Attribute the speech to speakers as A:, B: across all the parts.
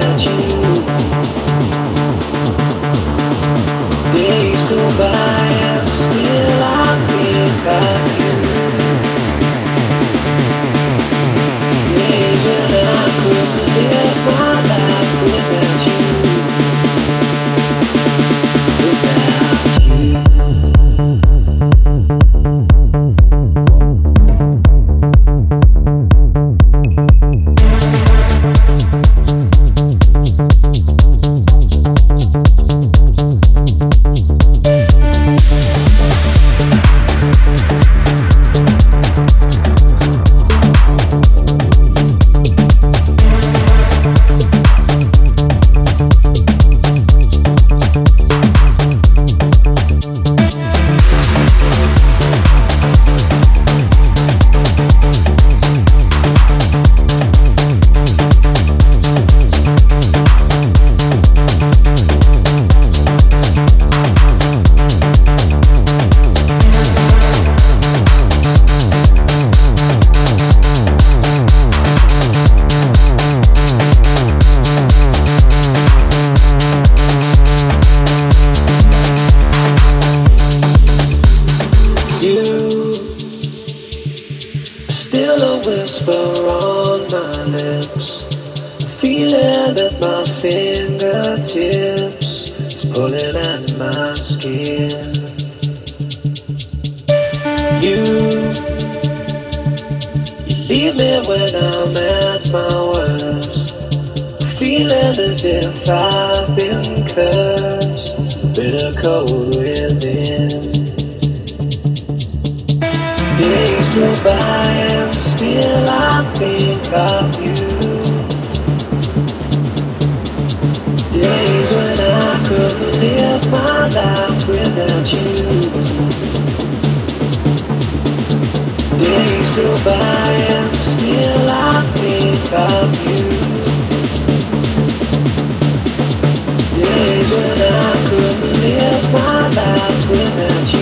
A: that you Days go by and still I think of you. Days when I could live my life without you. Days go by and still I think of you. Days when I could live my life without you.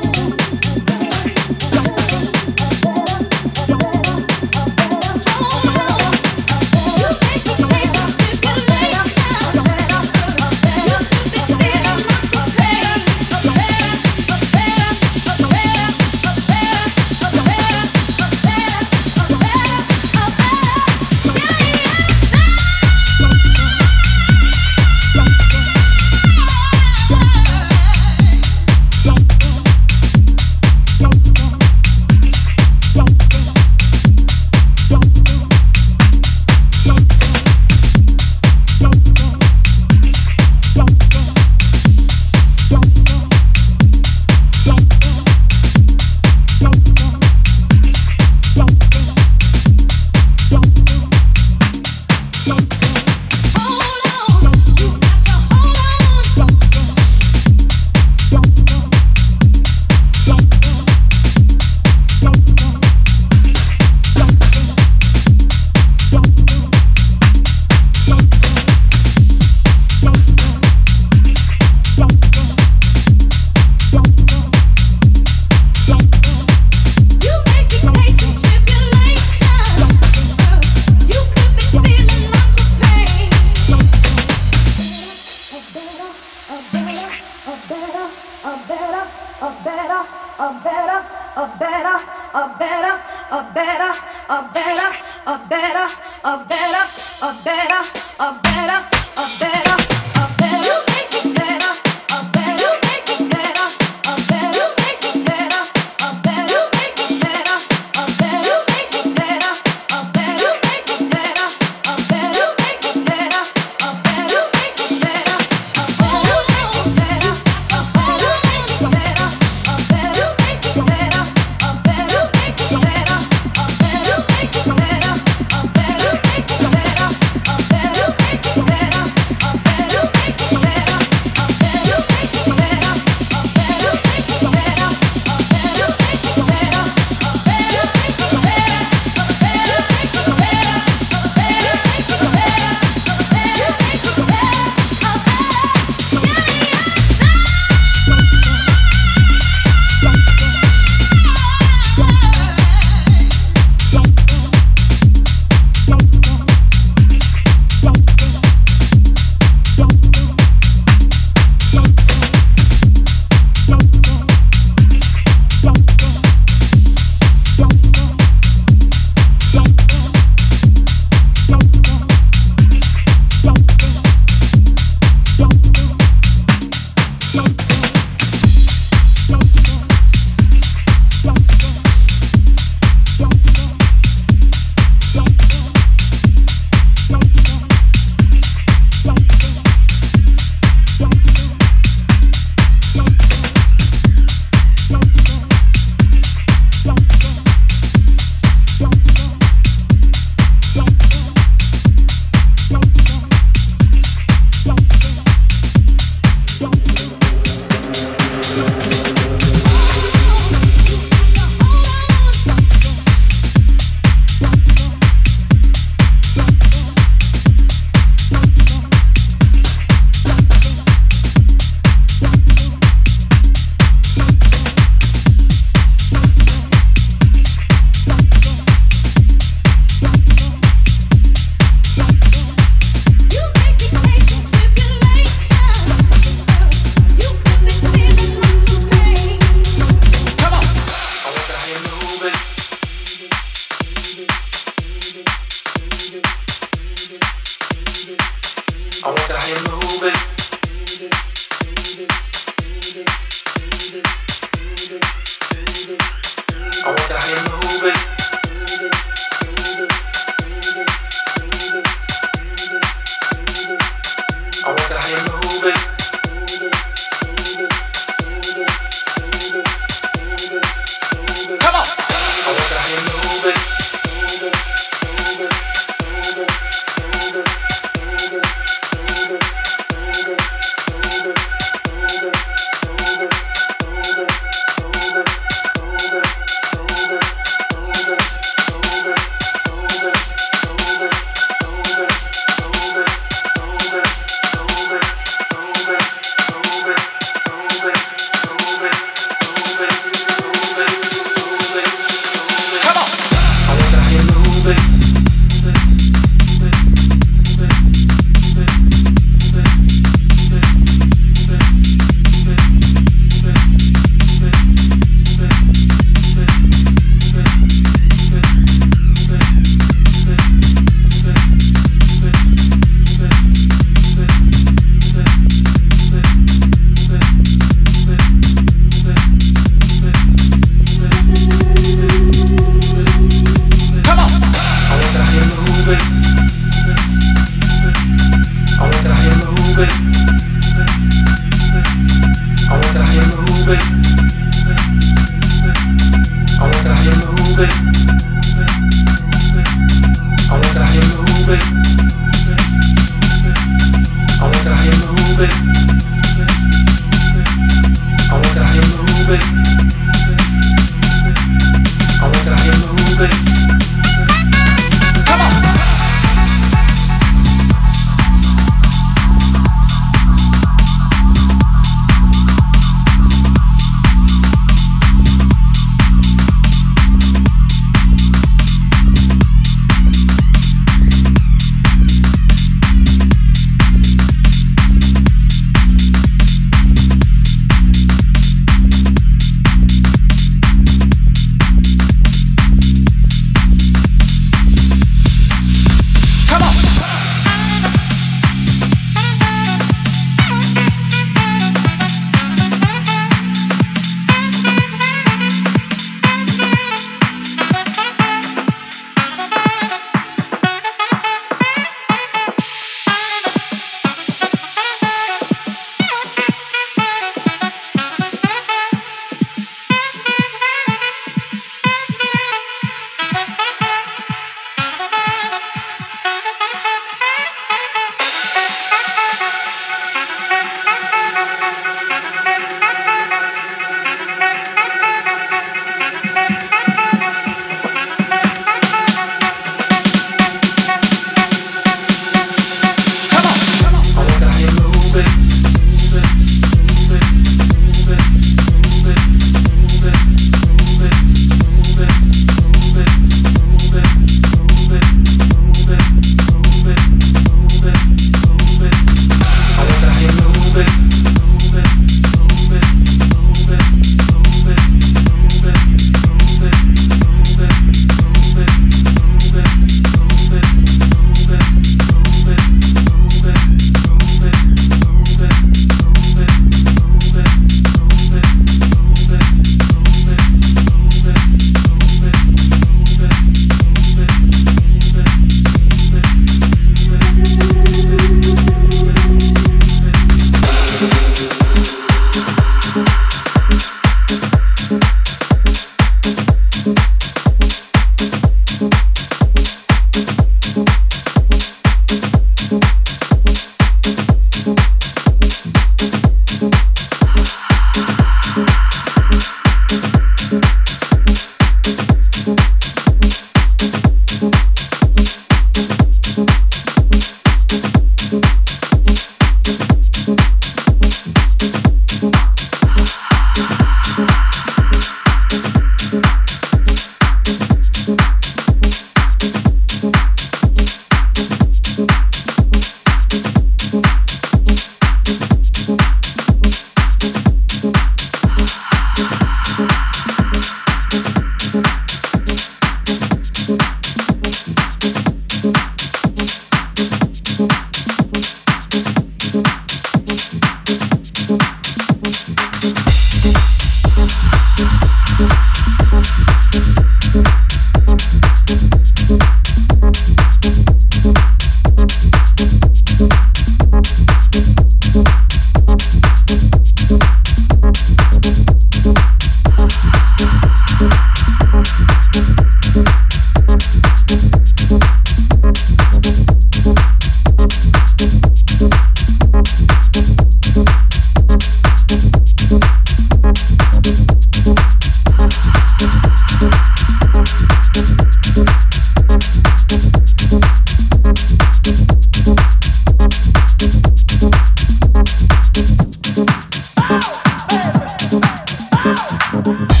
B: Thank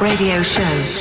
B: Radio Show.